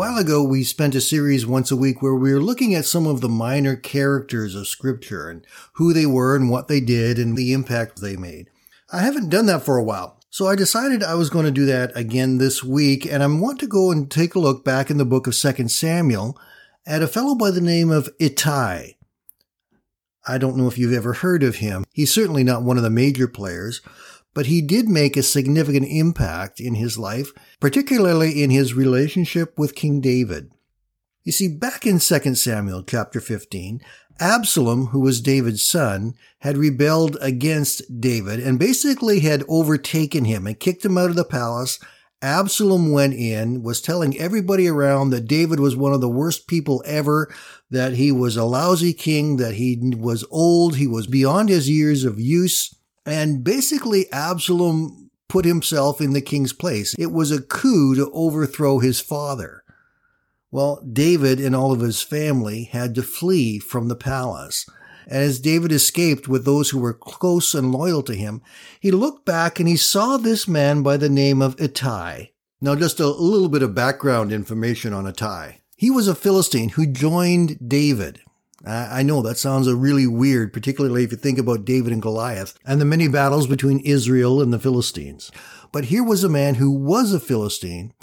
While ago, we spent a series once a week where we were looking at some of the minor characters of Scripture and who they were and what they did and the impact they made. I haven't done that for a while, so I decided I was going to do that again this week, and I want to go and take a look back in the book of 2 Samuel at a fellow by the name of Ittai. I don't know if you've ever heard of him. He's certainly not one of the major players, but he did make a significant impact in his life, particularly in his relationship with King David. You see, back in 2 Samuel chapter 15, Absalom, who was David's son, had rebelled against David and basically had overtaken him and kicked him out of the palace. Absalom went in, was telling everybody around that David was one of the worst people ever, that he was a lousy king, that he was old, he was beyond his years of use, and basically, Absalom put himself in the king's place. It was a coup to overthrow his father. Well, David and all of his family had to flee from the palace. And as David escaped with those who were close and loyal to him, he looked back and he saw this man by the name of Ittai. Now, just a little bit of background information on Ittai. He was a Philistine who joined David I know that sounds really weird, particularly if you think about David and Goliath and the many battles between Israel and the Philistines. But here was a man who was a Philistine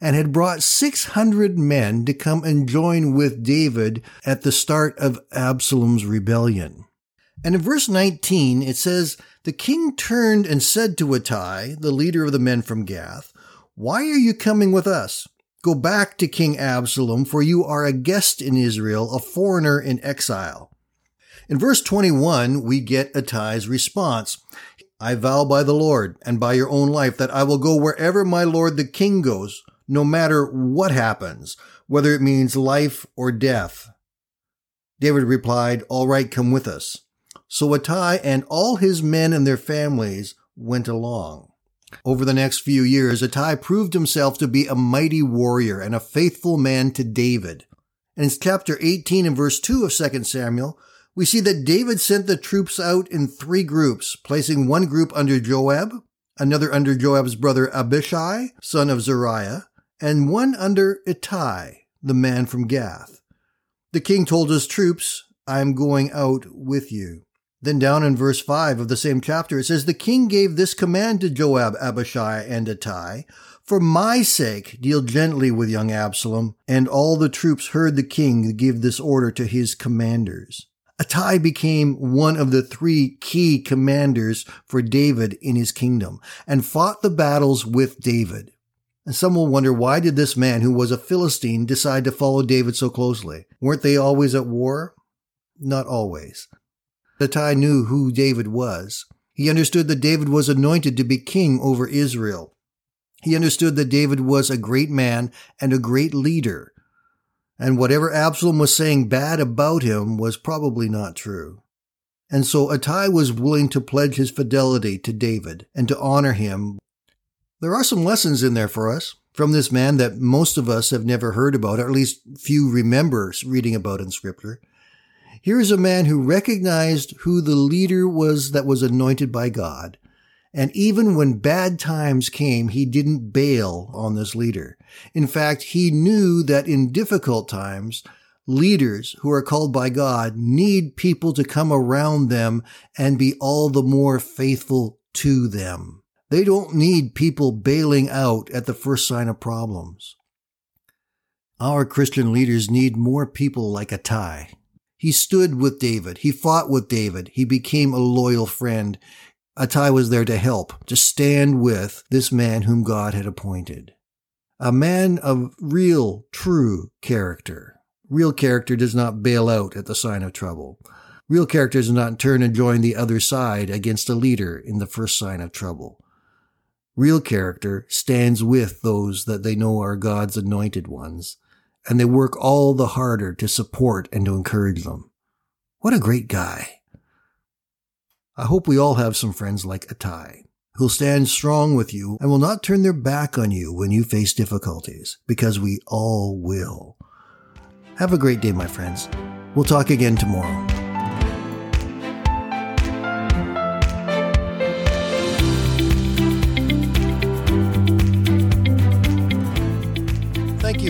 and had brought 600 men to come and join with David at the start of Absalom's rebellion. And in verse 19, it says, The king turned and said to Ittai, the leader of the men from Gath, Why are you coming with us? Go back to King Absalom, for you are a guest in Israel, a foreigner in exile. In verse 21, we get Ittai's response. I vow by the Lord and by your own life that I will go wherever my lord the king goes, no matter what happens, whether it means life or death. David replied, All right, come with us. So Ittai and all his men and their families went along. Over the next few years, Ittai proved himself to be a mighty warrior and a faithful man to David. In chapter 18 and verse 2 of 2 Samuel, we see that David sent the troops out in three groups, placing one group under Joab, another under Joab's brother Abishai, son of Zeruiah, and one under Ittai, the man from Gath. The king told his troops, I am going out with you. Then down in verse 5 of the same chapter, it says, The king gave this command to Joab, Abishai, and Ittai, For my sake, deal gently with young Absalom. And all the troops heard the king give this order to his commanders. Ittai became one of the three key commanders for David in his kingdom and fought the battles with David. And some will wonder why did this man who was a Philistine decide to follow David so closely? Weren't they always at war? Not always. Ittai knew who David was. He understood that David was anointed to be king over Israel. He understood that David was a great man and a great leader. And whatever Absalom was saying bad about him was probably not true. And so Ittai was willing to pledge his fidelity to David and to honor him. There are some lessons in there for us from this man that most of us have never heard about, or at least few remember reading about in scripture. Here is a man who recognized who the leader was that was anointed by God. And even when bad times came, he didn't bail on this leader. In fact, he knew that in difficult times, leaders who are called by God need people to come around them and be all the more faithful to them. They don't need people bailing out at the first sign of problems. Our Christian leaders need more people like Ittai he stood with David. He fought with David. He became a loyal friend. Ittai was there to help, to stand with this man whom God had appointed. A man of real, true character. Real character does not bail out at the sign of trouble. Real character does not turn and join the other side against a leader in the first sign of trouble. Real character stands with those that they know are God's anointed ones and they work all the harder to support and to encourage them. What a great guy. I hope we all have some friends like Ittai who'll stand strong with you and will not turn their back on you when you face difficulties, because we all will. Have a great day, my friends. We'll talk again tomorrow.